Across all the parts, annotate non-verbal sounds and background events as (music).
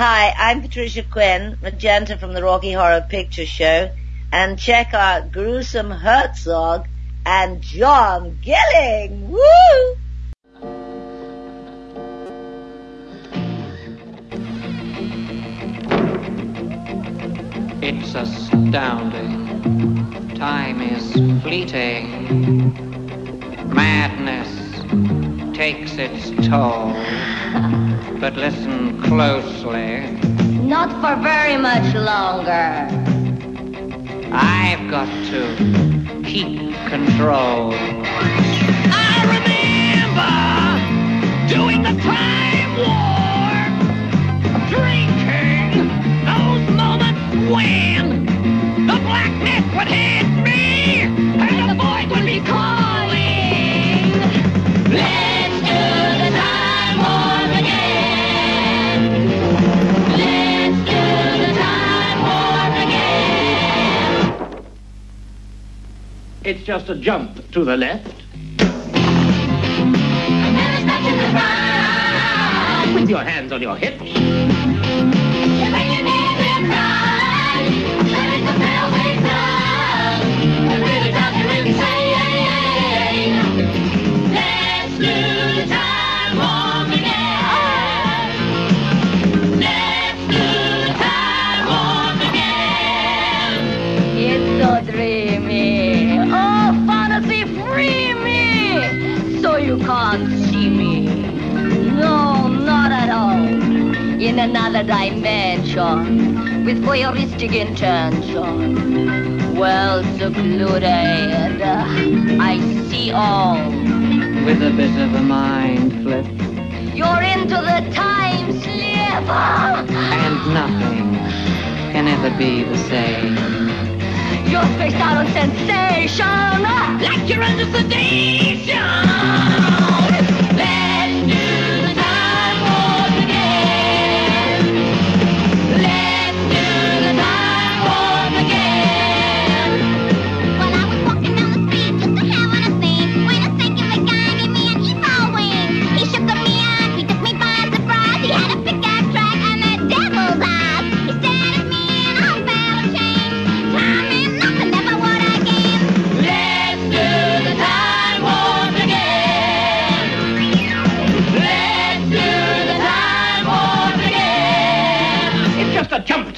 Hi, I'm Patricia Quinn, Magenta from the Rocky Horror Picture Show, and check out Gruesome Herzog and John Gilling. Woo! It's astounding. Time is fleeting. Madness takes its toll. (laughs) But listen closely. Not for very much longer. I've got to keep control. I remember doing the time warp, drinking those moments when the blackness would hit me and the void would be calling. It's just a jump to the left Never stuck in the ground. with your hands on your hips. In another dimension. With voyeuristic intention. Well secluded. I see all. With a bit of a mind flip. You're into the time slip. And nothing can ever be the same. You're spaced out on sensation. Like you're under sedation.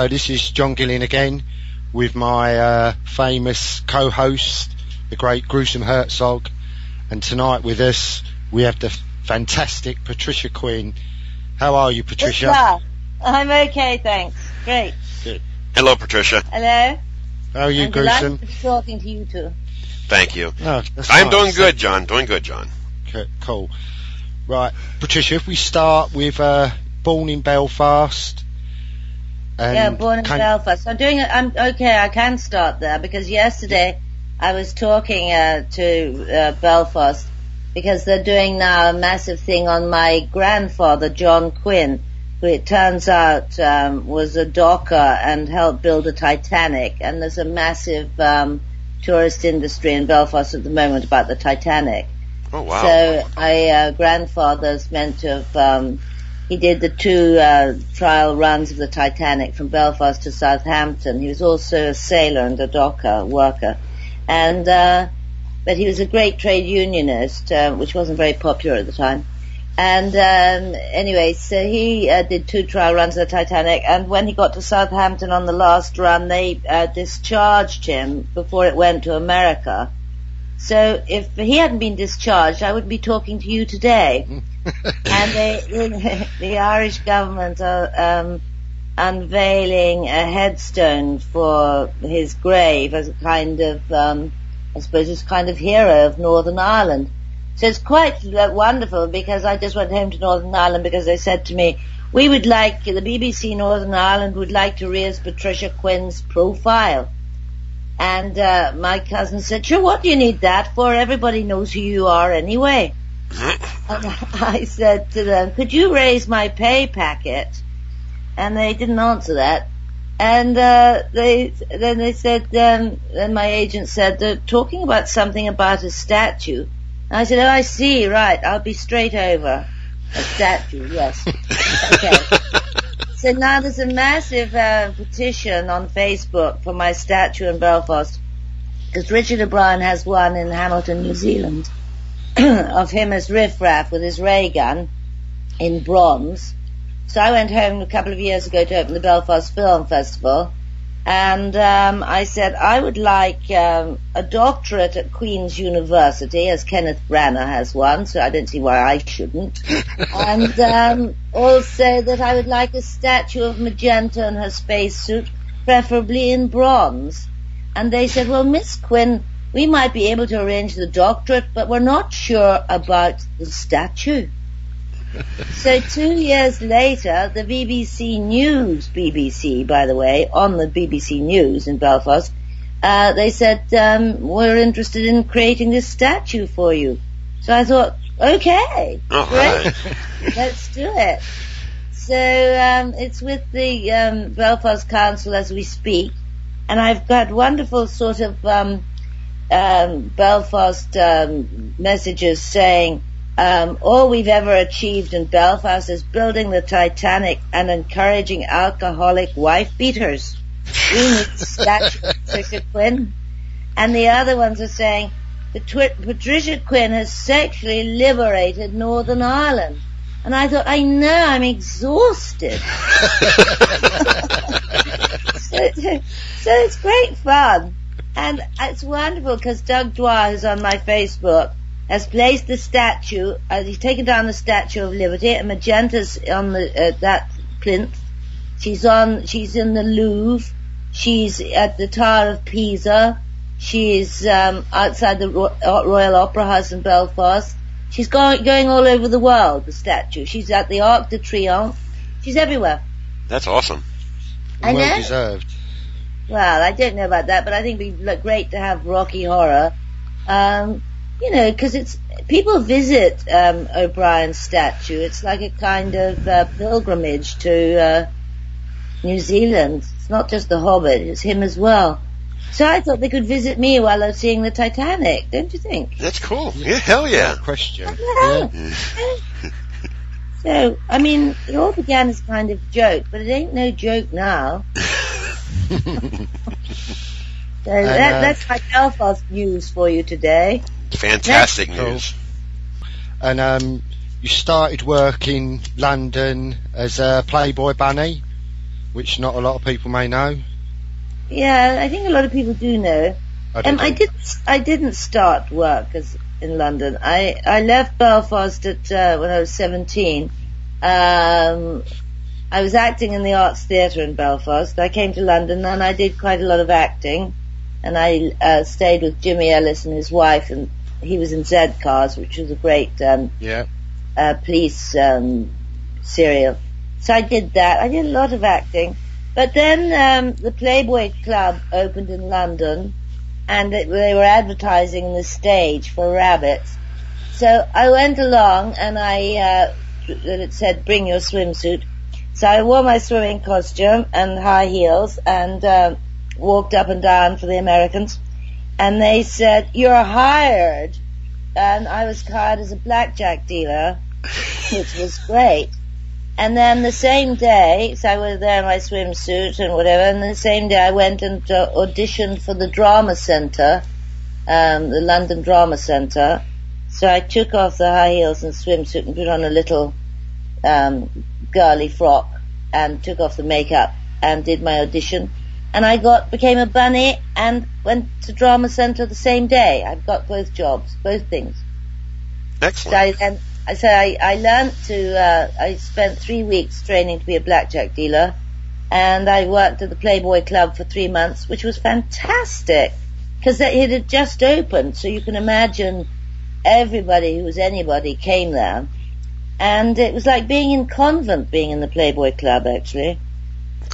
Hello, this is John Gillian again with my uh, famous co-host, the great Gruesome Herzog, and tonight with us we have the fantastic Patricia Quinn. How are you, Patricia? Yeah, I'm okay, thanks. Great. Hello, Patricia. Hello? How are you, I'm Gruesome? delighted to talking to you too. Thank you. No, that's I'm nice. doing good, John. Doing good, John. Okay, cool. Right, Patricia, if we start with uh, Born in Belfast. Yeah, born in Belfast. I'm doing. it. I'm okay. I can start there because yesterday I was talking uh, to uh, Belfast because they're doing now a massive thing on my grandfather, John Quinn, who it turns out um, was a docker and helped build the Titanic. And there's a massive um, tourist industry in Belfast at the moment about the Titanic. Oh wow. So my uh, grandfather's meant to have, um, he did the two uh, trial runs of the Titanic from Belfast to Southampton. He was also a sailor and a docker worker. And, uh, but he was a great trade unionist, uh, which wasn't very popular at the time. And um, anyway, so he uh, did two trial runs of the Titanic, and when he got to Southampton on the last run, they uh, discharged him before it went to America. So if he hadn't been discharged, I would be talking to you today. (laughs) and they, the Irish government are um, unveiling a headstone for his grave as a kind of, um, I suppose, as a kind of hero of Northern Ireland. So it's quite uh, wonderful because I just went home to Northern Ireland because they said to me, we would like, the BBC Northern Ireland would like to raise Patricia Quinn's profile. And uh, my cousin said, sure, what do you need that for? Everybody knows who you are anyway. (laughs) (laughs) I said to them, could you raise my pay packet? And they didn't answer that. And uh, they then they said, um, then my agent said, they're talking about something about a statue. And I said, oh, I see, right, I'll be straight over. A statue, yes. Okay. So now there's a massive uh, petition on Facebook for my statue in Belfast because Richard O'Brien has one in Hamilton, New Zealand, (clears throat) of him as Riff Raff with his ray gun in bronze. So I went home a couple of years ago to open the Belfast Film Festival, and um, I said I would like um, a doctorate at Queen's University, as Kenneth Branagh has one, so I don't see why I shouldn't. (laughs) and um, also that I would like a statue of Magenta in her spacesuit, preferably in bronze. And they said, well, Miss Quinn, we might be able to arrange the doctorate, but we're not sure about the statue. (laughs) So two years later, the BBC News, BBC by the way, on the BBC News in Belfast, uh, they said, um, we're interested in creating this statue for you. So I thought, okay, All great, right. (laughs) let's do it. So um, it's with the um, Belfast Council as we speak, and I've got wonderful sort of um, Belfast um, messages saying um, all we've ever achieved in Belfast is building the Titanic and encouraging alcoholic wife beaters. We need statue (laughs) Patricia Quinn. And the other ones are saying Patricia Quinn has sexually liberated Northern Ireland. And I thought, I know, I'm exhausted. (laughs) so, so it's great fun. And it's wonderful because Doug Dwyer, who's on my Facebook, has placed the statue, uh, he's taken down the Statue of Liberty, and Magenta's on the, uh, that plinth. She's on, she's in the Louvre. She's at the Tower of Pisa. She's, um, outside the Ro- uh, Royal Opera House in Belfast. She's going, going all over the world, the statue. She's at the Arc de Triomphe. She's everywhere. That's awesome. I well know. deserved. Well, I don't know about that, but I think it'd be great to have Rocky Horror. Um, you know, because it's people visit um, O'Brien's statue. It's like a kind of uh, pilgrimage to uh, New Zealand. It's not just the Hobbit; it's him as well. So I thought they could visit me while they're seeing the Titanic. Don't you think? That's cool. Yeah, hell yeah. Question. Yeah. Yeah. So, I mean, it all began as kind of joke, but it ain't no joke now. (laughs) (laughs) So that, uh, that's my Belfast news for you today. Fantastic Cool. news. And um, you started work in London as a Playboy bunny, which not a lot of people may know. Yeah, I think a lot of people do know. I Um, I didn't. I didn't start work as in London. I I left Belfast at uh, when I was seventeen. Um, I was acting in the Arts Theatre in Belfast. I came to London and I did quite a lot of acting, and I uh, stayed with Jimmy Ellis and his wife, and he was in Z Cars, which was a great um, Yeah. uh, police um, serial. So I did that. I did a lot of acting. But then um, the Playboy Club opened in London, and it, they were advertising the stage for rabbits. so I went along and I, uh, it said bring your swimsuit. So I wore my swimming costume and high heels and, uh, walked up and down for the Americans. And they said, you're hired. And I was hired as a blackjack dealer, which was great. And then the same day, so I was there in my swimsuit and whatever, and the same day I went and uh, auditioned for the Drama Centre, um, the London Drama Centre. So I took off the high heels and swimsuit and put on a little um, girly frock and took off the makeup and did my audition. And I got became a bunny and went to Drama Centre the same day. I've got both jobs, both things. So Excellent. I, and I so I, I learned to, uh, I spent three weeks training to be a blackjack dealer and I worked at the Playboy Club for three months, which was fantastic because it had just opened. So you can imagine everybody who was anybody came there. And it was like being in convent, being in the Playboy Club actually.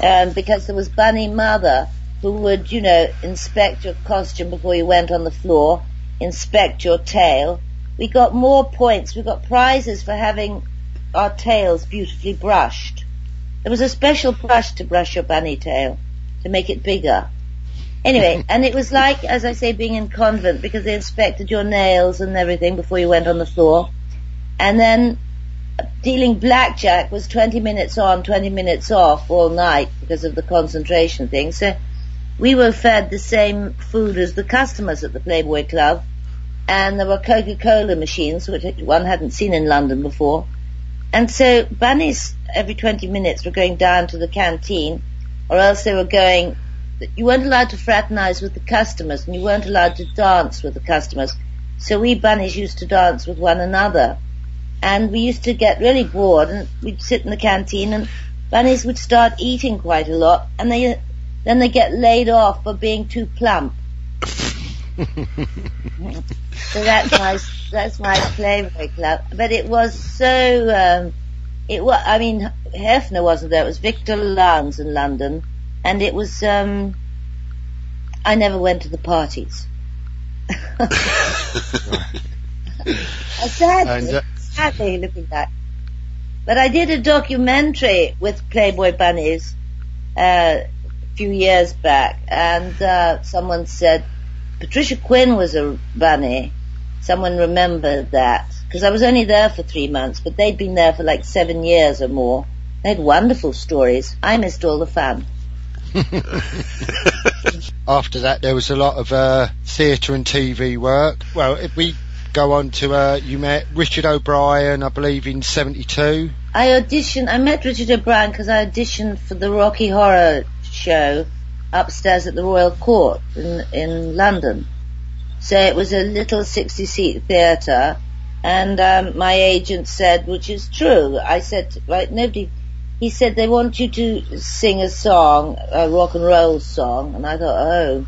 Um, because there was Bunny Mother who would, you know, inspect your costume before you went on the floor, inspect your tail. We got more points. We got prizes for having our tails beautifully brushed. There was a special brush to brush your bunny tail to make it bigger. Anyway, (laughs) and it was like, as I say, being in convent because they inspected your nails and everything before you went on the floor. And then dealing blackjack was 20 minutes on, 20 minutes off all night because of the concentration thing. So we were fed the same food as the customers at the Playboy Club. And there were Coca-Cola machines, which one hadn't seen in London before. And so bunnies every 20 minutes were going down to the canteen or else they were going, you weren't allowed to fraternize with the customers and you weren't allowed to dance with the customers. So we bunnies used to dance with one another. And we used to get really bored and we'd sit in the canteen and bunnies would start eating quite a lot and they, then they get laid off for being too plump. (laughs) So that's my that's my Playboy Club. But it was so um, it was. I mean, Hefner wasn't there. It was Victor Lowndes in London, and it was. Um, I never went to the parties. (laughs) (laughs) sadly, And, uh, sadly looking back. But I did a documentary with Playboy bunnies uh, a few years back, and uh, someone said Patricia Quinn was a bunny. Someone remembered that because I was only there for three months, but they'd been there for like seven years or more. They had wonderful stories. I missed all the fun. (laughs) After that, there was a lot of uh, theatre and TV work. Well, if we go on to, uh, you met Richard O'Brien, I believe, in '72. I auditioned. I met Richard O'Brien because I auditioned for the Rocky Horror show upstairs at the Royal Court in in London. So it was a little 60 seat theatre, and um, my agent said, which is true. I said, right, nobody. He said they want you to sing a song, a rock and roll song, and I thought, oh.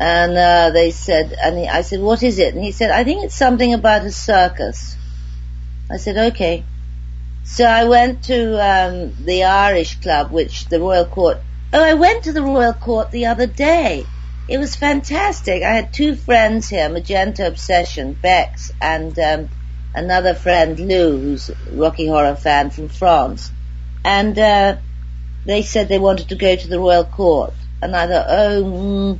And uh, they said, and he, I said, what is it? And he said, I think it's something about a circus. I said, okay. So I went to um, the Irish Club, which the Royal Court. Oh, I went to the Royal Court the other day. It was fantastic. I had two friends here, Magenta Obsession, Bex, and um, another friend, Lou, who's a Rocky Horror fan from France. And uh, they said they wanted to go to the Royal Court. And I thought, oh, mm,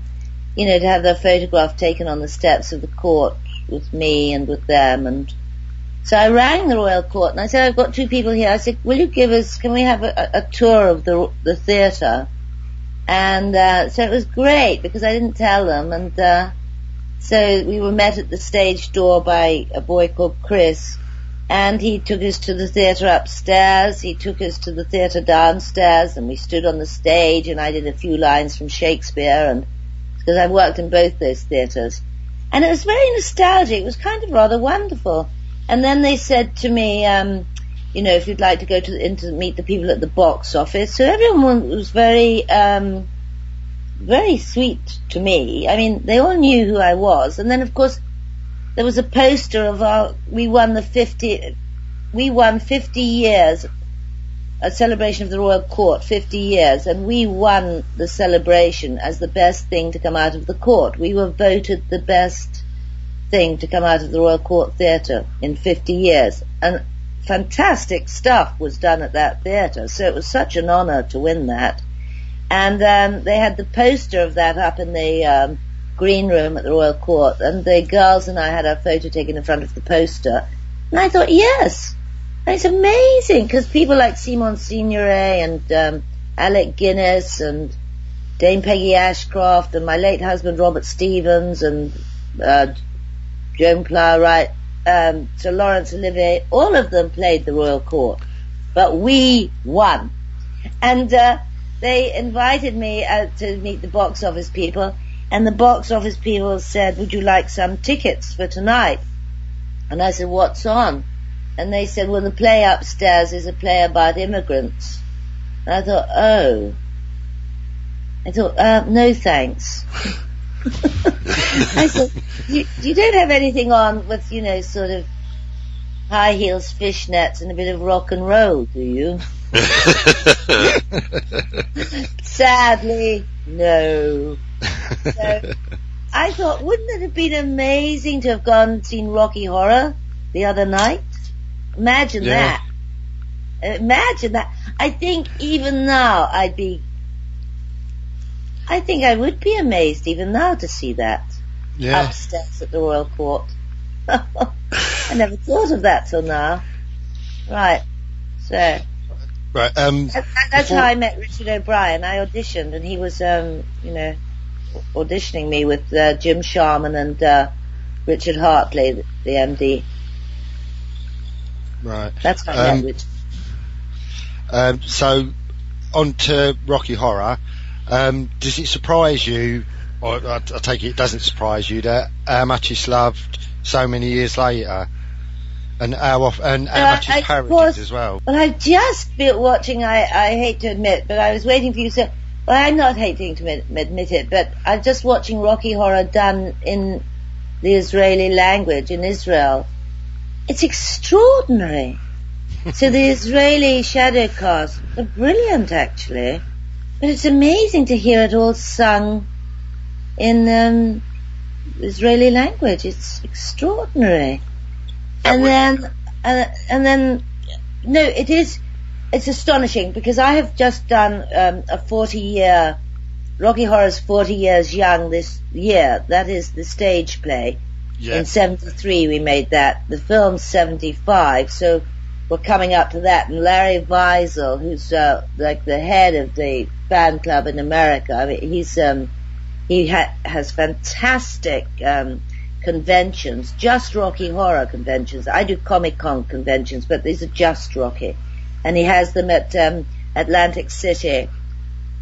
you know, to have their photograph taken on the steps of the court with me and with them. And so I rang the Royal Court and I said, I've got two people here. I said, will you give us, can we have a, a tour of the, the theatre? And uh, so it was great because I didn't tell them. And uh, so we were met at the stage door by a boy called Chris. And he took us to the theatre upstairs. He took us to the theatre downstairs, and we stood on the stage. And I did a few lines from Shakespeare, and because I worked in both those theatres, and it was very nostalgic. It was kind of rather wonderful. And then they said to me, um, you know, if you'd like to go to the, in to meet the people at the box office. So everyone was very, um, very sweet to me. I mean, they all knew who I was. And then, of course, there was a poster of our, we won the 50, we won 50 years, a celebration of the Royal Court, 50 years, and we won the celebration as the best thing to come out of the court. We were voted the best thing to come out of the Royal Court Theatre in 50 years. And fantastic stuff was done at that theatre. So it was such an honour to win that. And um, they had the poster of that up in the um, green room at the Royal Court. And the girls and I had our photo taken in front of the poster. And I thought, yes, it's amazing because people like Simone Signoret and um, Alec Guinness and Dame Peggy Ashcroft and my late husband Robert Stevens and uh, Joan Plowright, um, Sir Laurence Olivier, all of them played the Royal Court, but we won. And uh, they invited me uh, to meet the box office people, and the box office people said, "Would you like some tickets for tonight?" And I said, "What's on?" And they said, "Well, the play upstairs is a play about immigrants." And I thought, "Oh." I thought, uh, no thanks. (laughs) I said, you, you don't have anything on with, you know, sort of high heels, fishnets, and a bit of rock and roll, do you? (laughs) Sadly, no. So, (laughs) I thought, wouldn't it have been amazing to have gone and seen Rocky Horror the other night? Imagine Yeah. that. Imagine that. I think even now I'd be, I think I would be amazed even now to see that Yeah. upstairs at the Royal Court. (laughs) I never thought of that till now. Right. So Right. Um, that, that's Before- how I met Richard O'Brien. I auditioned, and he was, um, you know, auditioning me with uh, Jim Sharman and uh, Richard Hartley, the, the MD. Right. That's I Um, Richard. Um, so, on to Rocky Horror. Um, does it surprise you, or I, I take it it doesn't surprise you, that how much it's loved so many years later? And how, off, and how Uh, much it's parodied as well? Well, I've just been watching. I, I hate to admit, but I was waiting for you to say. Well, I'm not hating to admit it, but I'm just watching Rocky Horror done in the Israeli language in Israel. It's extraordinary. so the Israeli shadow cast are brilliant, actually, but it's amazing to hear it all sung in um, Israeli language. It's extraordinary. That And would- then, uh, and then, no, it is, it's astonishing because I have just done um, a 40 year, Rocky Horror's 40 years young this year. That is the stage play. In 73 we made that. The film's 75, so we're coming up to that. And Larry Viezel, who's uh, like the head of the fan club in America, I mean, he's um, he ha- has fantastic um, conventions, just Rocky Horror conventions. I do Comic Con conventions, but these are just Rocky, and he has them at um, Atlantic City,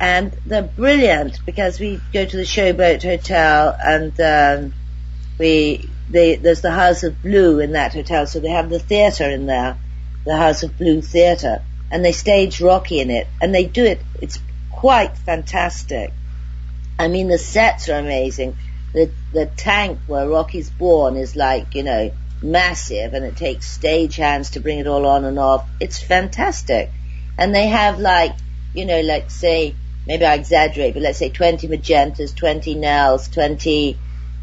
and they're brilliant because we go to the Showboat Hotel and. Um, we they, there's the House of Blue in that hotel, so they have the theatre in there, the House of Blue Theatre, and they stage Rocky in it, and they do it. It's quite fantastic. I mean, the sets are amazing. The the tank where Rocky's born is like you know massive, and it takes stage hands to bring it all on and off. It's fantastic, and they have like you know like say maybe I exaggerate, but let's say 20 magentas, 20 Nells, 20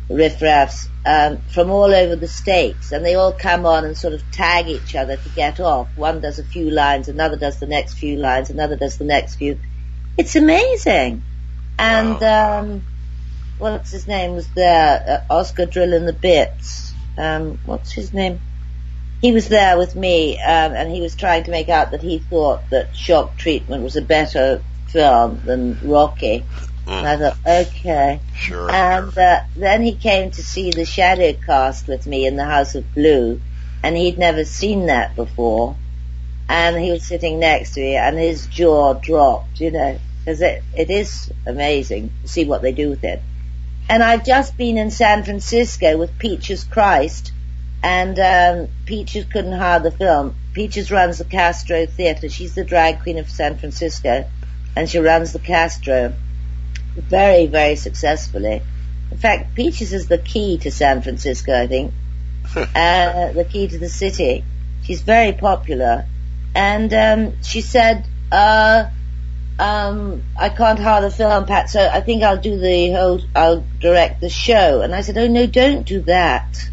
riffraffs um, from all over the states, and they all come on and sort of tag each other to get off. One does a few lines, another does the next few lines, another does the next few. It's amazing. And um, what's his name was there? Uh, Oscar drilling the bits. Um, what's his name? He was there with me, um, and he was trying to make out that he thought that Shock Treatment was a better film than Rocky. And I thought, okay. Sure. And uh, then he came to see the shadow cast with me in the House of Blue, and he'd never seen that before. And he was sitting next to me, and his jaw dropped, you know, because it, it is amazing to see what they do with it. And I've just been in San Francisco with Peaches Christ, and um, Peaches couldn't hire the film. Peaches runs the Castro Theater. She's the drag queen of San Francisco, and she runs the Castro very, very successfully. In fact, Peaches is the key to San Francisco, I think. (laughs) uh, the key to the city. She's very popular. And um, she said, uh, um, I can't hire the film, Pat, so I think I'll do the whole, I'll direct the show. And I said, oh no, don't do that.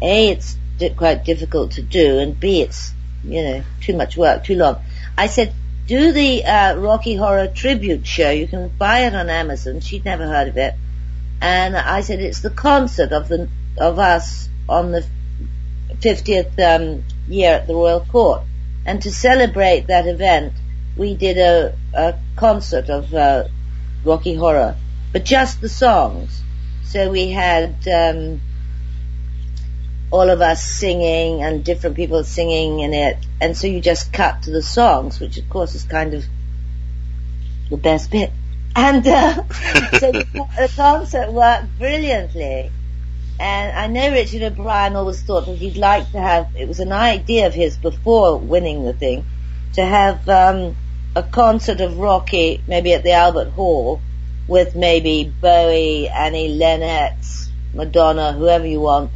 A, it's quite difficult to do, and B, it's, you know, too much work, too long. I said, do the uh, Rocky Horror tribute show. You can buy it on Amazon. She'd never heard of it. And I said, it's the concert of the, of us on the 50th um, year at the Royal Court. And to celebrate that event, we did a, a concert of uh, Rocky Horror, but just the songs. So we had um, all of us singing and different people singing in it, and so you just cut to the songs, which of course is kind of the best bit. And uh, (laughs) so the, concert worked brilliantly. And I know Richard O'Brien always thought that he'd like to have, it was an idea of his before winning the thing, to have um, a concert of Rocky, maybe at the Albert Hall, with maybe Bowie, Annie Lennox, Madonna, whoever you want,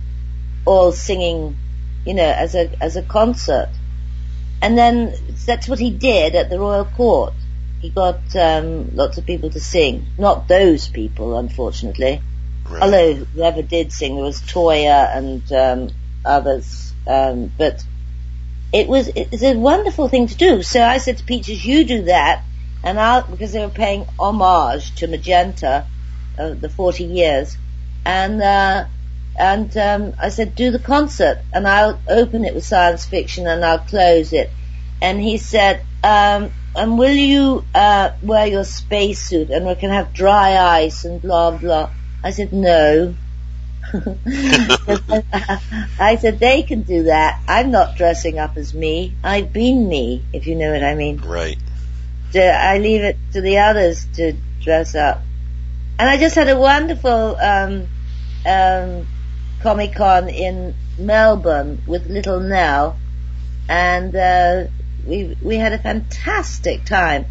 all singing, you know, as a as a concert. And then that's what he did at the Royal Court. He got um, lots of people to sing. Not those people, unfortunately. Right. Although whoever did sing, there was Toyah and um, others. Um, but it was it's a wonderful thing to do. So I said to Peaches, "You do that," and I'll because they were paying homage to Magenta, uh, the 40 years, and uh, and um, I said, "Do the concert, and I'll open it with science fiction, and I'll close it." And he said, um, "And will you uh, wear your spacesuit, and we can have dry ice and blah blah." I said, "No." (laughs) I said they can do that. I'm not dressing up as me. I've been me, if you know what I mean. Right. So I leave it to the others to dress up. And I just had a wonderful um, um, Comic Con in Melbourne with Little Nell, and uh, we we had a fantastic time.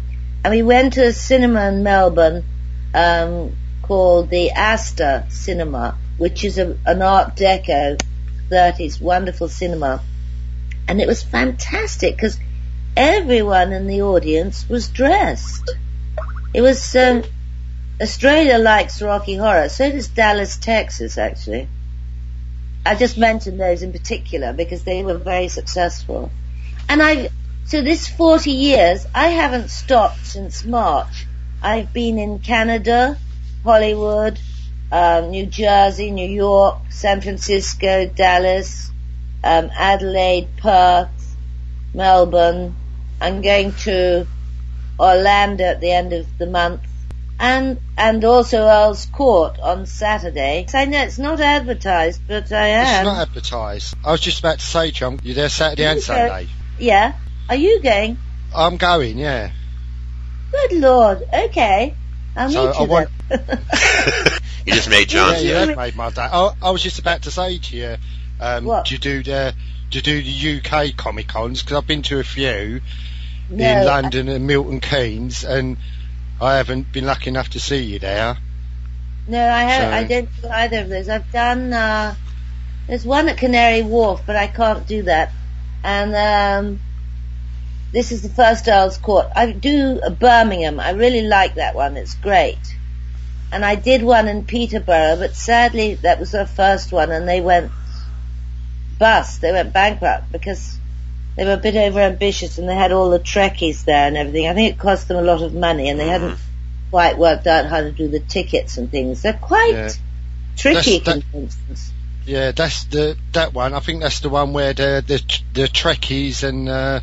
And we went to a cinema in Melbourne um, called the Astor Cinema, which is a, an Art Deco 30s wonderful cinema. And it was fantastic because everyone in the audience was dressed. It was, um, Australia likes Rocky Horror. So does Dallas, Texas, actually. I just mentioned those in particular because they were very successful. And I, so this 40 years, I haven't stopped since March. I've been in Canada, Hollywood, um, New Jersey, New York, San Francisco, Dallas, um, Adelaide, Perth, Melbourne. I'm going to Orlando at the end of the month. And, and also Earl's Court on Saturday. I know it's not advertised, but I am. It's not advertised. I was just about to say, John, you're there Saturday and Okay. Sunday. yeah. Are you going? I'm going, yeah. Good lord. Okay. I'll So meet I you want- then. (laughs) You just made Yeah, John's you day. have (laughs) made my day. I, I was just about to say to you, um, do you do the do you do the UK Comic Cons? Because I've been to a few No, in London and Milton Keynes, and I haven't been lucky enough to see you there. No, I have. So- I don't do either of those. I've done. Uh, there's one at Canary Wharf, but I can't do that. And um, this is the first Earl's Court. I do Birmingham. I really like that one. It's great. And I did one in Peterborough, but sadly that was their first one, and they went bust. They went bankrupt because they were a bit over ambitious, and they had all the Trekkies there and everything. I think it cost them a lot of money, and they hadn't quite worked out how to do the tickets and things. They're quite Yeah. tricky That's- that-. Yeah, that's the that one. I think that's the one where the the the Trekkies and uh,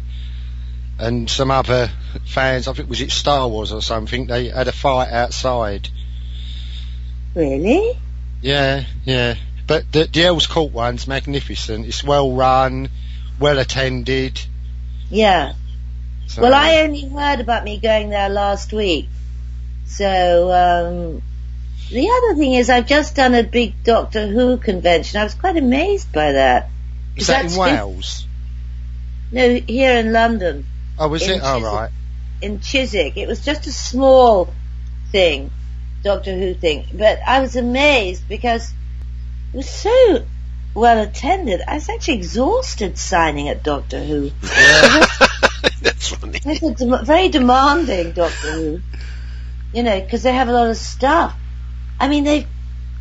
and some other fans. I think was it Star Wars or something. They had a fight outside. Really? Yeah, yeah. But the the Earls Court one's magnificent. It's well run, well attended. Yeah. So, Well, I only heard about me going there last week. So, um, the other thing is I've just done a big Doctor Who convention. I was quite amazed by that. is that in Wales? No, here in London, Oh, was it? Oh, right. in Chiswick. It was just a small thing, Doctor Who thing. But I was amazed because it was so well attended. I was actually exhausted signing at Doctor Who. (laughs) That's funny. It's a dem- very demanding Doctor Who. You know, because they have a lot of stuff. I mean, they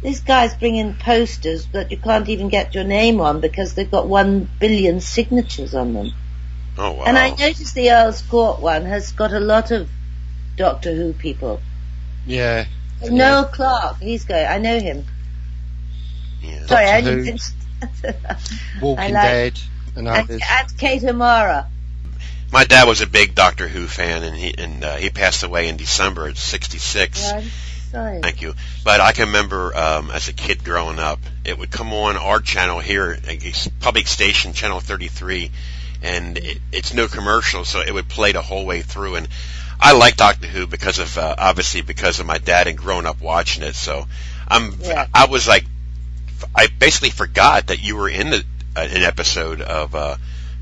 these guys bring in posters that you can't even get your name on because they've got one billion signatures on them. Oh wow. And I noticed the Earl's Court one has got a lot of Doctor Who people. Yeah. Noel Clarke, he's going. I know him. Yeah. Sorry, I Doctor didn't. (laughs) Walking like- Dead and and, others. and Kate O'Mara. My dad was a big Doctor Who fan, and he and uh, he passed away in December at 66. Yeah, I'm sorry. Thank you. But I can remember um, as a kid growing up, it would come on our channel here, a public station, channel 33, and it, it's no commercial, so it would play the whole way through. And I like Doctor Who because of uh, obviously because of my dad and growing up watching it. So I'm Yeah. I was like I basically forgot that you were in the, uh, an episode of uh,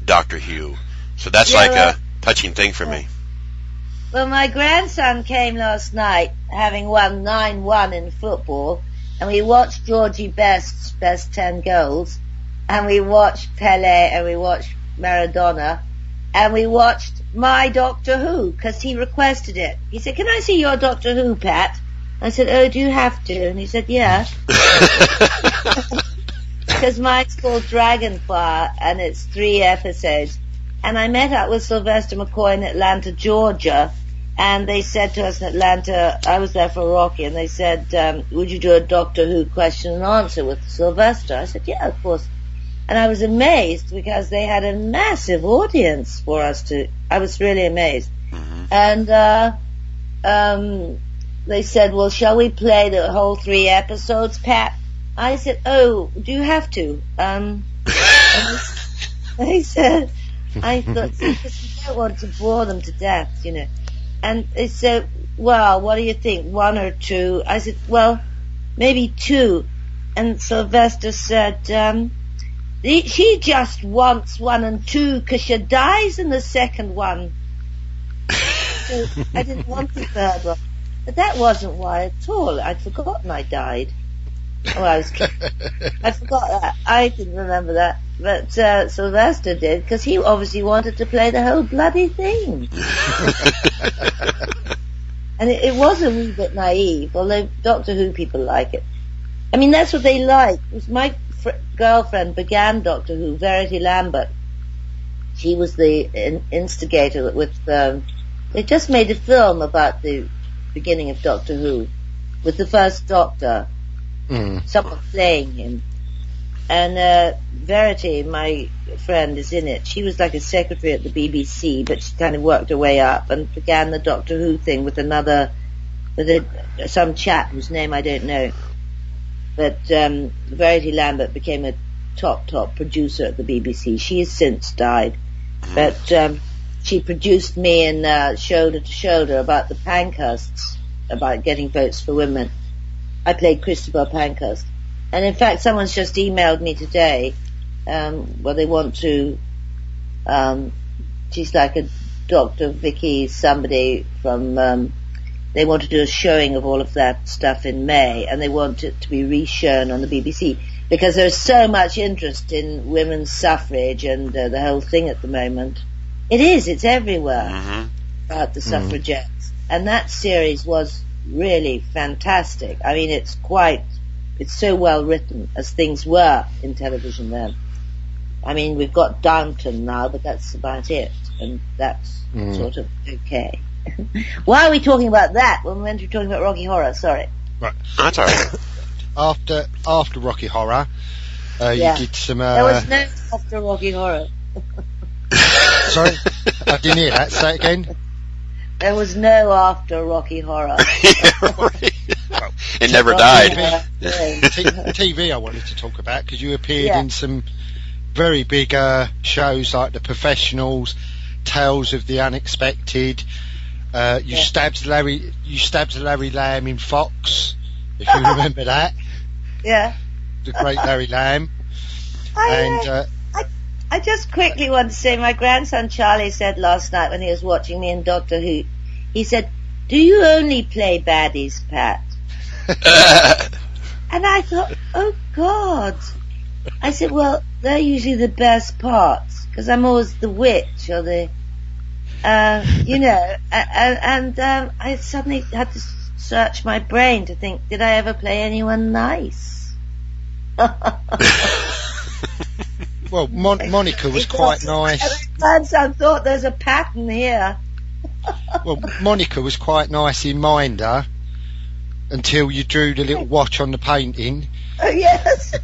Doctor Who. So that's Yeah, like well- a touching thing for me. Well, my grandson came last night, having won 9-1 in football, and we watched Georgie Best's best 10 goals, and we watched Pele, and we watched Maradona, and we watched my Doctor Who, because he requested it. He said, can I see your Doctor Who, Pat? I said, oh, do you have to? And he said, yeah. (laughs) (laughs) (laughs) because mine's called Dragonfire and it's three episodes. And I met up with Sylvester McCoy in Atlanta, Georgia, and they said to us in Atlanta, I was there for Rocky, and they said, um, would you do a Doctor Who question and answer with Sylvester? I said, yeah, of course. And I was amazed because they had a massive audience for us to, I was really amazed. And, uh, um, they said, well, shall we play the whole three episodes, Pat? I said, oh, do you have to? Um, and they, they said, I thought, because (laughs) you don't want to bore them to death, you know. And they said, well, what do you think, one or two? I said, well, maybe two. And Sylvester said, um, "The- she just wants one and two because she dies in the second one. So I didn't want the third one. But that wasn't why at all. I'd forgotten I died. Oh, I was kidding. (laughs) I forgot that. I didn't remember that. But uh, Sylvester did, because he obviously wanted to play the whole bloody thing. (laughs) And it, it was a wee bit naive, although Doctor Who people like it. I mean, that's what they like. It was my fr- girlfriend began Doctor Who, Verity Lambert. She was the in- instigator with, um, they just made a film about the beginning of Doctor Who with the first Doctor Mm. someone playing him. And uh, Verity, my friend, is in it. She was like a secretary at the BBC, but she kind of worked her way up and began the Doctor Who thing with another, with a, some chap whose name I don't know. But um, Verity Lambert became a top, top producer at the BBC. She has since died. But um, she produced me in uh, Shoulder to Shoulder about the Pankhursts, about getting votes for women. I played Christabel Pankhurst. And in fact, someone's just emailed me today, um, well, they want to, um, she's like a Dr. Vicky, somebody from, um, they want to do a showing of all of that stuff in May, and they want it to be re-shown on the BBC because there's so much interest in women's suffrage and uh, the whole thing at the moment. It is, it's everywhere hmm about the suffragettes. And that series was really fantastic. I mean, it's quite, it's so well written as things were in television then. I mean, we've got Downton now, but that's about it. And that's Mm. sort of okay. (laughs) Why are we talking about that when we're meant to be talking about Rocky Horror? Sorry. Right. That's all right. After after Rocky Horror, uh, Yeah. you did some. there Uh, was no after Rocky Horror. (laughs) sorry, I didn't hear that. Say it again. There was no after Rocky Horror. (laughs) it never Rocky died. Horror Three. T- TV I wanted to talk about because you appeared Yeah. in some very big uh, shows like The Professionals, Tales of the Unexpected. Uh, you Yeah. stabbed Larry. You stabbed Larry Lamb in Fox, if you (laughs) remember that. yeah. The great Larry Lamb. I, And uh, uh, I just quickly want to say my grandson Charlie said last night when he was watching me in Doctor Who, he said, do you only play baddies, Pat? (laughs) And I thought, oh God. I said, well, they're usually the best parts, because I'm always the witch or the, uh, you know, (laughs) and, and um, I suddenly had to search my brain to think, did I ever play anyone nice? (laughs) Well, Mon- Monica was quite nice. Grandson thought there's a pattern here. (laughs) Well, Monica was quite nice in Minder until you drew the little watch on the painting. Oh yes. (laughs)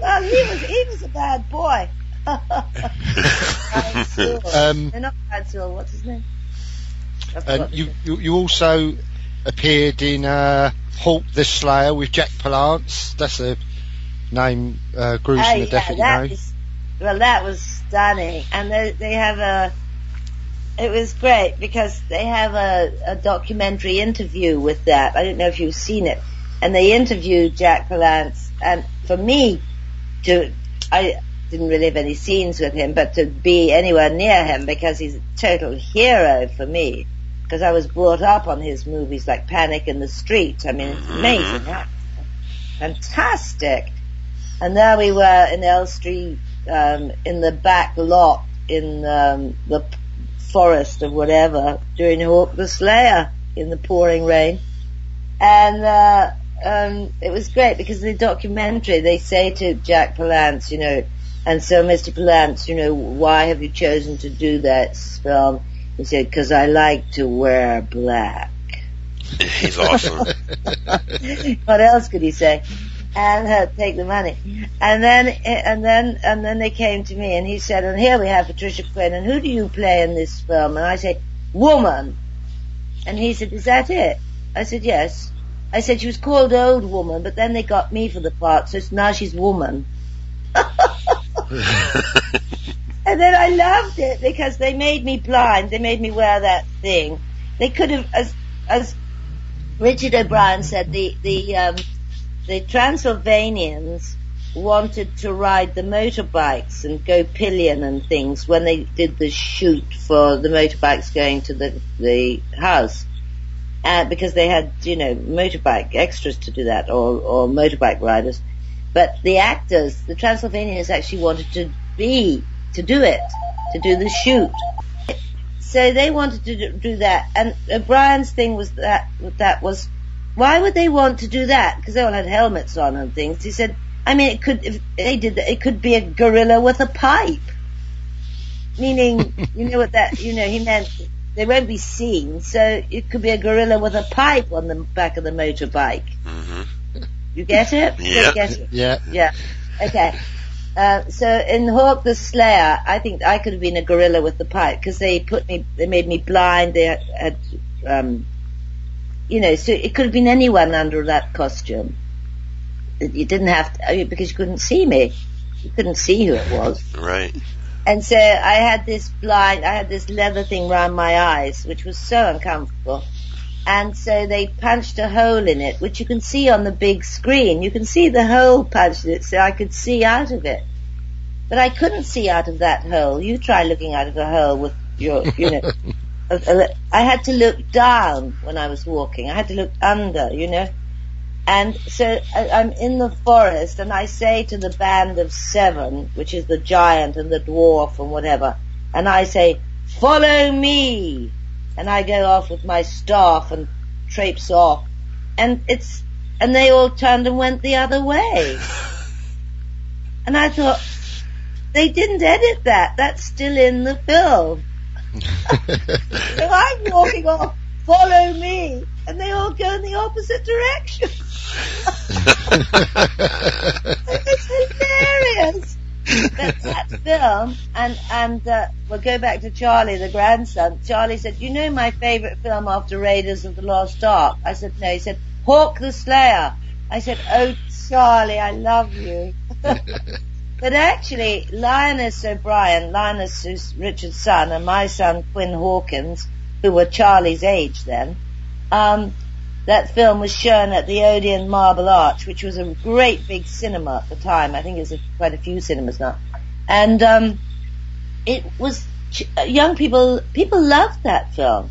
well, he was he was a bad boy. (laughs) Um, not Brad Sewell. What's his name? And you, you, you also appeared in uh, Hawk the Slayer with Jack Palance. That's a name uh, Gruesome Oh, would yeah, definitely that know. was- well, that was stunning, and they, they have a. It was great because they have a, a documentary interview with that. I don't know if you've seen it, and they interviewed Jack Palance, and for me, to I didn't really have any scenes with him, but to be anywhere near him because he's a total hero for me. Because I was brought up on his movies like Panic in the Street. I mean, it's amazing. Fantastic. And there we were in Elstree, um, in the back lot in um, the forest or whatever during Hawk the Slayer in the pouring rain. And uh, um, it was great because in the documentary they say to Jack Palance, you know, and so Mr. Palance, you know, why have you chosen to do that film? He said, because I like to wear black. He's awesome. (laughs) what else could he say? And uh, take the money. And then, and then, and then they came to me and he said, and here we have Patricia Quinn and who do you play in this film? And I said, woman. And he said, is that it? I said, yes. I said, she was called old woman, but then they got me for the part, so now she's woman. (laughs) And then I loved it because they made me blind. They made me wear that thing. They could have, as as Richard O'Brien said, the the um, the Transylvanians wanted to ride the motorbikes and go pillion and things when they did the shoot for the motorbikes going to the the house. Uh, because they had, you know, motorbike extras to do that, or, or motorbike riders. But the actors, the Transylvanians actually wanted to be, to do it, to do the shoot. So they wanted to do- that. And O'Brien's thing was that, that was, why would they want to do that? Because they all had helmets on and things. He said, I mean, it could, if they did that, it could be a gorilla with a pipe. Meaning, (laughs) you know what that, you know, he meant they won't be seen, so it could be a gorilla with a pipe on the back of the motorbike. hmm You get it? Yeah. Get it? Yeah. Yeah. Okay. Uh, so in Hawk the Slayer, I think I could have been a gorilla with the pipe because they put me, they made me blind. They had, had um, you know, so it could have been anyone under that costume. You didn't have to, oh, because you couldn't see me. You couldn't see who it was. Right. And so I had this blind, I had this leather thing round my eyes, which was so uncomfortable. And so they punched a hole in it, which you can see on the big screen. You can see the hole punched in it, so I could see out of it. But I couldn't see out of that hole. You try looking out of a hole with your, you know. (laughs) I had to look down when I was walking. I had to look under, you know. And so I'm in the forest and I say to the band of seven, which is the giant and the dwarf and whatever, and I say, follow me! And I go off with my staff and traipse off. And it's, and they all turned and went the other way. (laughs) And I thought, they didn't edit that. That's still in the film. (laughs) So I'm walking off, follow me, and they all go in the opposite direction. it's hilarious. But that film, and and uh, we'll go back to Charlie, the grandson. Charlie said, "You know my favourite film after Raiders of the Lost Ark." I said, "No." He said, "Hawk the Slayer." I said, "Oh, Charlie, I love you." (laughs) But actually, Linus O'Brien, Linus Richard's son, and my son Quinn Hawkins, who were Charlie's age then, um, that film was shown at the Odeon Marble Arch, which was a great big cinema at the time. I think a, quite a few cinemas now. And um, it was uh, young people. People loved that film,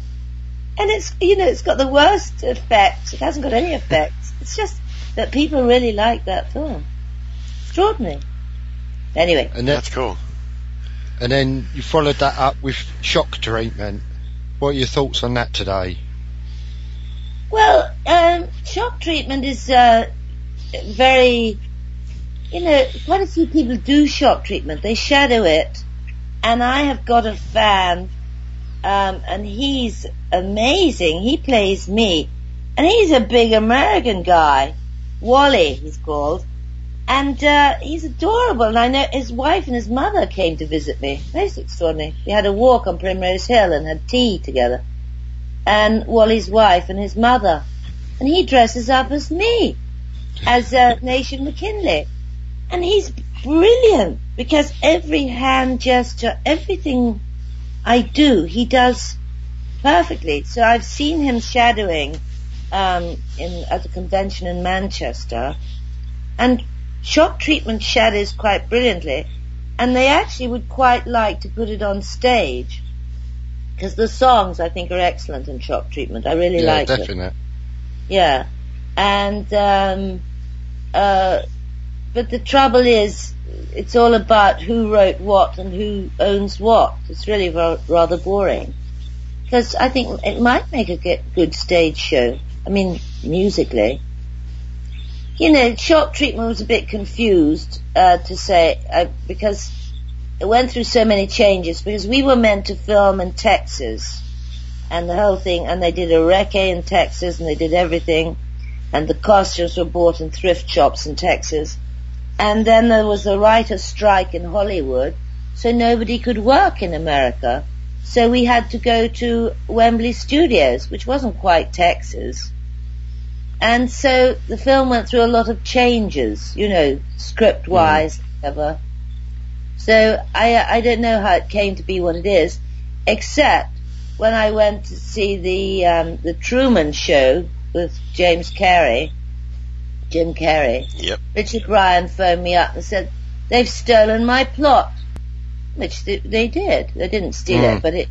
and it's you know it's got the worst effects. It hasn't got any effects. It's just that people really like that film. Extraordinary. Anyway, and that, That's cool. and then you followed that up with shock treatment. What are your thoughts on that today? Well, um, shock treatment is uh, very, you know, quite a few people do shock treatment. They shadow it, and I have got a fan, um, and he's amazing. He plays me, and he's a big American guy, Wally, he's called, and uh, he's adorable. And I know his wife and his mother came to visit me. Most extraordinary. We had a walk on Primrose Hill and had tea together and Wally's wife and his mother. And he dresses up as me, as uh, Nation McKinley. And he's brilliant because every hand gesture, everything I do, he does perfectly. So I've seen him shadowing um, in at a convention in Manchester, and shock treatment shadows quite brilliantly. And they actually would quite like to put it on stage because the songs I think are excellent in shock treatment. I really yeah, like it. definite. Yeah, and um, uh, but the trouble is, it's all about who wrote what and who owns what. It's really ra- rather boring because I think it might make a good stage show. I mean, musically. You know, shock treatment was a bit confused uh, to say uh, because it went through so many changes because we were meant to film in Texas and the whole thing, and they did a recce in Texas and they did everything, and the costumes were bought in thrift shops in Texas. And then there was a writer's strike in Hollywood, so nobody could work in America. So we had to go to Wembley Studios, which wasn't quite Texas. And so the film went through a lot of changes, you know, script wise, whatever. So I I don't know how it came to be what it is, except when I went to see the um, the Truman Show with James Carrey, Jim Carrey. Yep. Richard O'Brien phoned me up and said they've stolen my plot, which they, they did. They didn't steal Mm. it, but it.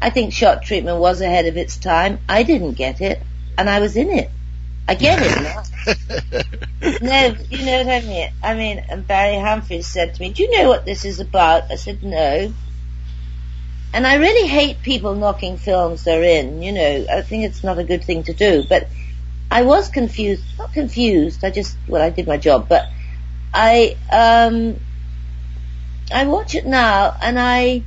I think shock treatment was ahead of its time. I didn't get it, and I was in it. I get it now. (laughs) No, you know what I mean. I mean, and Barry Humphries said to me, "Do you know what this is about?" I said, "No." And I really hate people knocking films they're in. You know, I think it's not a good thing to do. But I was confused. Not confused. I just well, I did my job. But I um, I watch it now, and I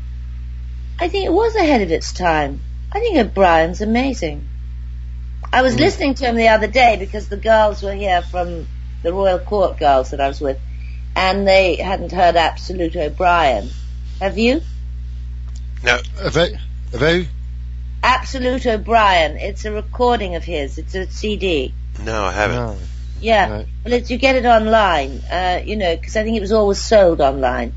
I think it was ahead of its time. I think O'Brien's amazing. I was listening to him the other day because the girls were here from the Royal Court girls that I was with, and they hadn't heard Absolute O'Brien. Have you? No, Have you? Have you? Absolute O'Brien. It's a recording of his. It's a CD. no, I haven't. No. Yeah. Right. Well, it's, you get it online, uh, you know, because I think it was always sold online.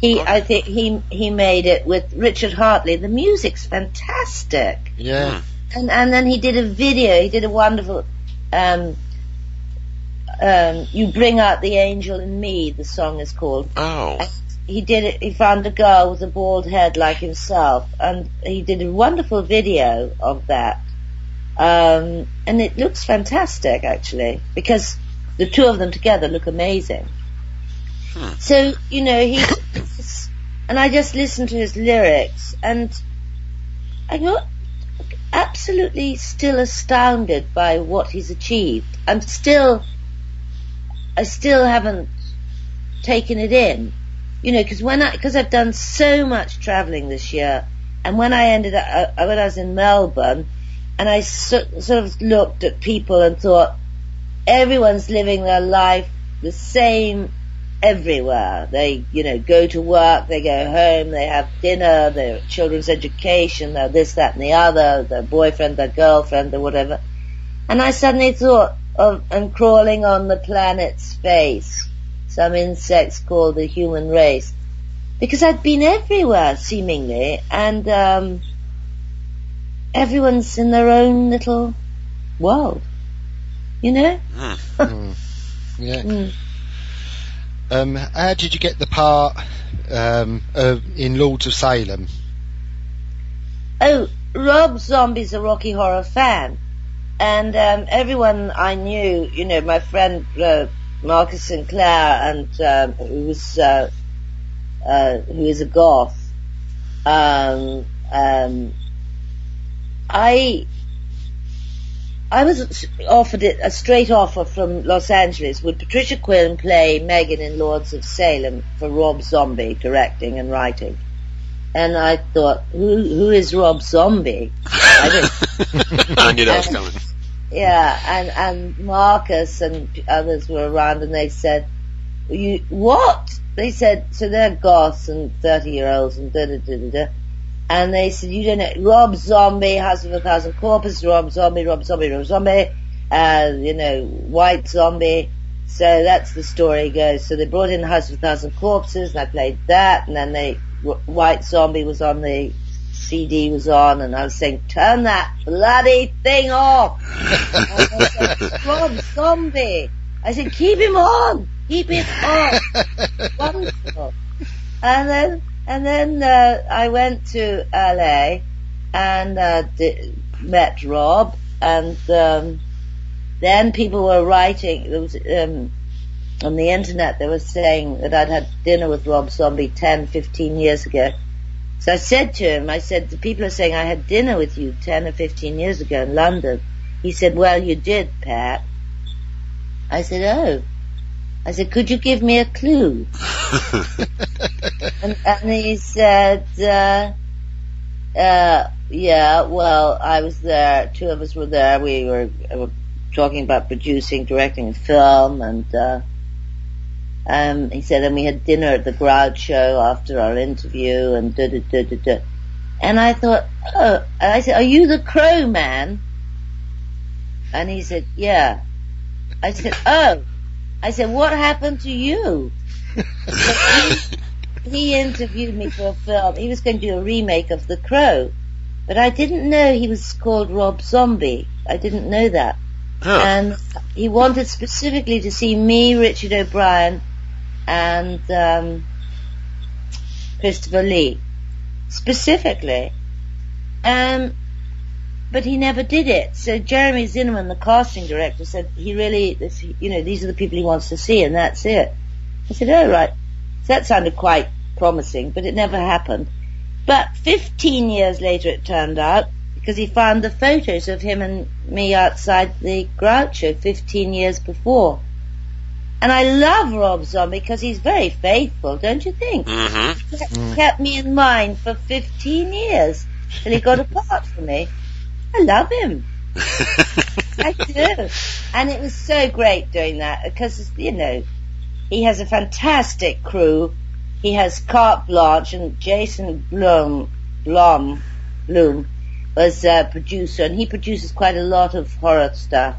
He, I think he he made it with Richard Hartley. The music's fantastic. Yeah. And and then he did a video. He did a wonderful. Um, um, you bring out the angel in me. The song is called. Oh, He did it. He found a girl with a bald head like himself, and he did a wonderful video of that. Um, and it looks fantastic, actually, because the two of them together look amazing. So you know he, (coughs) and I just listened to his lyrics, and I got absolutely still astounded by what he's achieved. I'm still, I still haven't taken it in, you know, because when I, because I've done so much travelling this year, and when I ended up, uh, when I was in Melbourne, and I so, sort of looked at people and thought, everyone's living their life the same everywhere. They, you know, go to work, they go home, they have dinner, their children's education, their this, that and the other, their boyfriend, their girlfriend or whatever. And I suddenly thought of, and crawling on the planet's face, some insects called the human race. Because I'd been everywhere, seemingly, and, um, everyone's in their own little world. You know? Mm. (laughs) Yeah. Mm. Um, how did you get the part um, of, in Lords of Salem? Oh, Rob Zombie's a Rocky Horror fan, and um, everyone I knew, you know, my friend uh, Marcus Sinclair, and um, who was uh, uh, who is a goth, um, um, I I was offered it, a straight offer from Los Angeles. Would Patricia Quinn play Megan in Lords of Salem for Rob Zombie directing and writing? And I thought, who who is Rob Zombie? I didn't (laughs) I knew that was coming. yeah, and and Marcus and others were around, and they said, "You what?" They said, "So they're goths and thirty-year-olds and da da da da da." And they said, "You don't know Rob Zombie, House of a Thousand Corpses, Rob Zombie, Rob Zombie, Rob Zombie, uh, you know, White Zombie." So that's the story goes. So they brought in House of a Thousand Corpses, and I played that, and then they White Zombie was on the CD was on, and I was saying, "Turn that bloody thing off." (laughs) Said, Rob Zombie. I said, "Keep him on, keep it on." (laughs) Wonderful. And then, and then uh, I went to LA and uh, met Rob, and um, then people were writing. Was um, on the internet. They were saying that I'd had dinner with Rob Zombie 10, 15 years ago. So I said to him, I said, the people are saying I had dinner with you 10 or 15 years ago in London. He said, well, you did, Pat. I said, oh. I said, could you give me a clue? (laughs) and, and he said, uh, uh, yeah, well, I was there. Two of us were there. We were, uh, talking about producing, directing a film, and uh, um, he said, and we had dinner at the Groucho after our interview, and da da da da da. And I thought, oh, and I said, are you the Crow Man? And he said, yeah. I said, oh. I said, what happened to you? (laughs) He, interviewed me for a film. He was going to do a remake of The Crow. But I didn't know he was called Rob Zombie. I didn't know that. And he wanted specifically to see me, Richard O'Brien, and um, Christopher Lee. Specifically. Um, but he never did it. So Jeremy Zimmermann, the casting director, said he really, this, you know, these are the people he wants to see, and that's it. I said, oh right. So that sounded quite promising, but it never happened. But 15 years later, it turned out, because he found the photos of him and me outside the Groucho 15 years before. And I love Rob Zombie because he's very faithful, don't you think? Mm-hmm. Kept- Kept me in mind for 15 years till he got apart from me. I love him. (laughs) I do. And it was so great doing that because, you know, he has a fantastic crew. He has carte blanche and Jason Blum, Blum, Bloom was a producer and he produces quite a lot of horror stuff.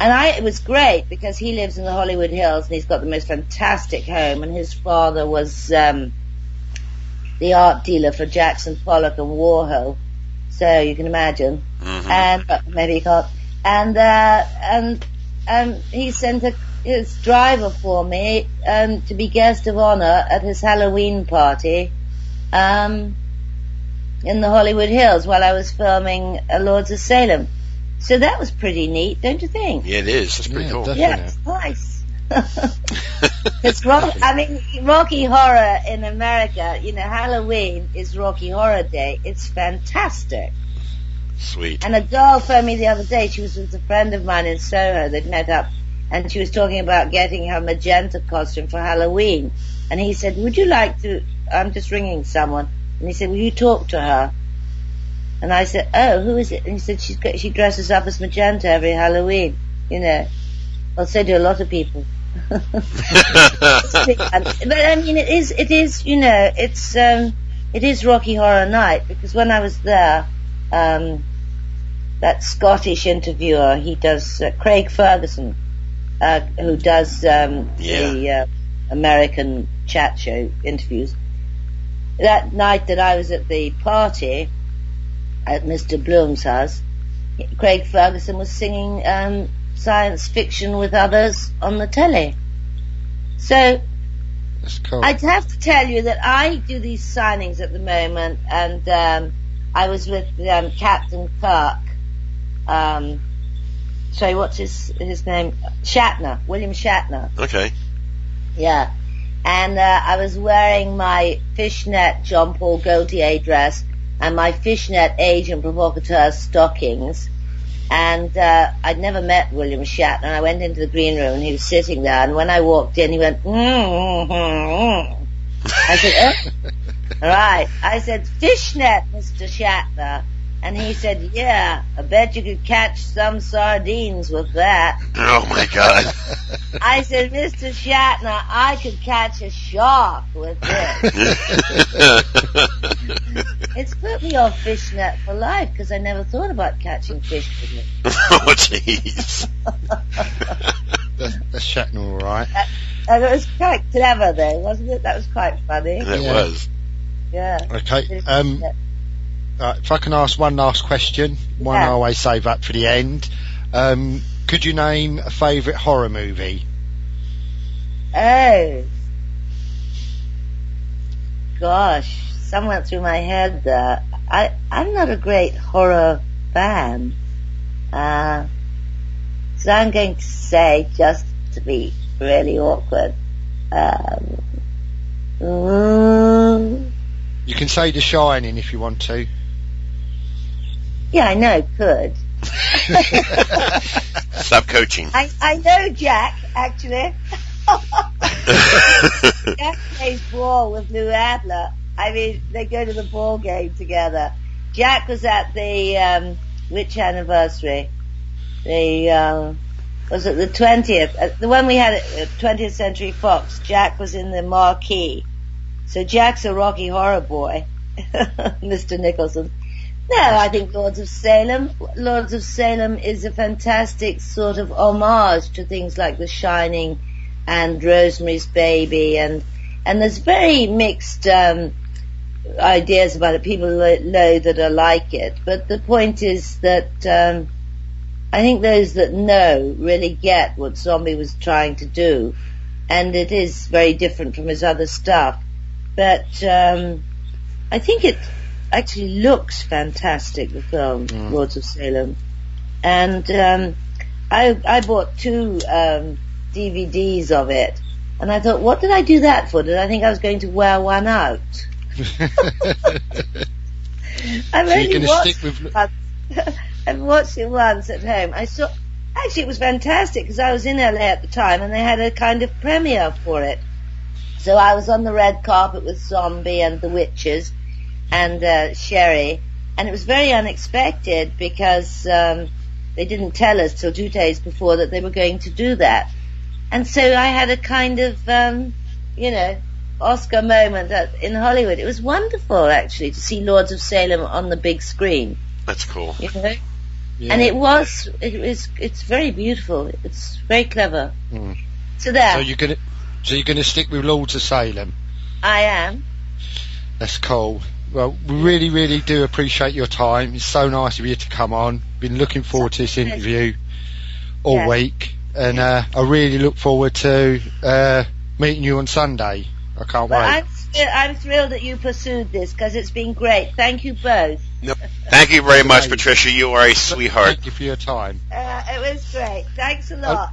And I, it was great because he lives in the Hollywood Hills and he's got the most fantastic home and his father was, um, the art dealer for Jackson Pollock and Warhol. So you can imagine. Mhm. And, maybe you can't. And, uh, and, um, he sent a, his driver for me, um, to be guest of honor at his Halloween party, um, in the Hollywood Hills while I was filming uh, Lords of Salem. So that was pretty neat, don't you think? Yeah, it is. That's pretty Yeah, cool. definitely. Yeah, (laughs) it's nice. It's rock. I mean, Rocky Horror in America. You know, Halloween is Rocky Horror Day. It's fantastic. Sweet. And a girl phoned me the other day. She was with a friend of mine in Soho. They'd met up, and she was talking about getting her magenta costume for Halloween. And he said, "Would you like to?" I'm just ringing someone, and he said, "Will you talk to her?" And I said, "Oh, who is it?" And he said, "She's she dresses up as magenta every Halloween." You know, well, so do a lot of people. (laughs) (laughs) but I mean, it is, it is, you know, it's, um, it is Rocky Horror Night because when I was there, um, that Scottish interviewer, he does uh, Craig Ferguson, uh, who does um, Yeah. the uh, American chat show interviews. That night that I was at the party at Mr. Blum's house, Craig Ferguson was singing um, science fiction with others on the telly. So cool. I'd have to tell you that I do these signings at the moment, and um, I was with um, Captain Kirk. Um, sorry, what's his his name? Shatner, William Shatner. okay. Yeah, and uh, I was wearing my fishnet John Paul Gaultier dress and my fishnet agent provocateur stockings. And uh, I'd never met William Shatner. I went into the green room and he was sitting there. And when I walked in, he went, mm, mm, mm. I said, oh, all (laughs) right. I said, fishnet, Mr. Shatner. And he said, yeah, I bet you could catch some sardines with that. Oh my God. I said, Mr. Shatner, I could catch a shark with this. It's put me on fishnet for life because I never thought about catching fish with it. (laughs) oh jeez. That's, that's Shatner, all right. And it was quite clever though, wasn't it? That was quite funny. It Yeah. was. Yeah. Okay. Um, uh, if I can ask one last question, one I always save up for the end. Um, could you name a favourite horror movie? Oh. Gosh, some went through my head there. I, I'm not a great horror fan. Uh, so I'm going to say, just to be really awkward, um, mm, You can say The Shining if you want to. Yeah, I know, could. (laughs) Stop coaching. I, I know Jack, actually. (laughs) Jack plays ball with Lou Adler. I mean, they go to the ball game together. Jack was at the, um, which anniversary? The, um, was it the 20th? Uh, the one we had at uh, 20th Century Fox. Jack was in the marquee. So Jack's a Rocky Horror boy. (laughs) Mr. Nicholson. No, I think Lords of Salem, Lords of Salem is a fantastic sort of homage to things like The Shining and Rosemary's Baby and, and there's very mixed, um, ideas about it. People know that are like it, but the point is that, um, I think those that know really get what Zombie was trying to do, and it is very different from his other stuff. But um, I think it actually looks fantastic. The film Mm. Lords of Salem, and um, I I bought two um, DVDs of it, and I thought, what did I do that for? Did I think I was going to wear one out? (laughs) I've So only watched stick with- it once. (laughs) I've watched it once at home. I saw. Actually, it was fantastic because I was in LA at the time, and they had a kind of premiere for it. So I was on the red carpet with Zombie and the Witches and uh, Sheri, and it was very unexpected because um, they didn't tell us till two days before that they were going to do that. And so I had a kind of, um, you know, Oscar moment at, in Hollywood. It was wonderful actually to see Lords of Salem on the big screen. That's cool. You know, Yeah. and it was, it was, it's very beautiful. It's very clever. Mm. So there, So you're gonna, so you're gonna stick with Lords of Salem. I am. That's cool. Well, we really, really do appreciate your time. It's so nice of you to come on. Been looking forward to this interview all Yeah. week, and uh, I really look forward to uh, meeting you on Sunday. I can't But wait. I'm, th- I'm thrilled that you pursued this because it's been great. Thank you both. No, Thank you very much, Patricia. You are a sweetheart. Thank you for your time. Uh, it was great. Thanks a lot.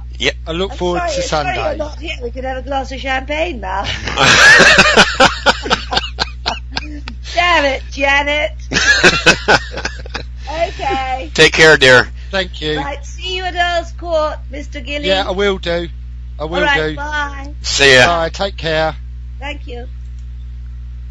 I look I'm forward sorry, to sorry Sunday. you're not here. We could have a glass of champagne now. (laughs) (laughs) Damn it, Janet. (laughs) Okay. Take care, dear. Thank you. Right, see you at Earl's Court, Mr. Gilly. Yeah, I will do. I will All right, do. bye. See ya. Bye. Take care. Thank you.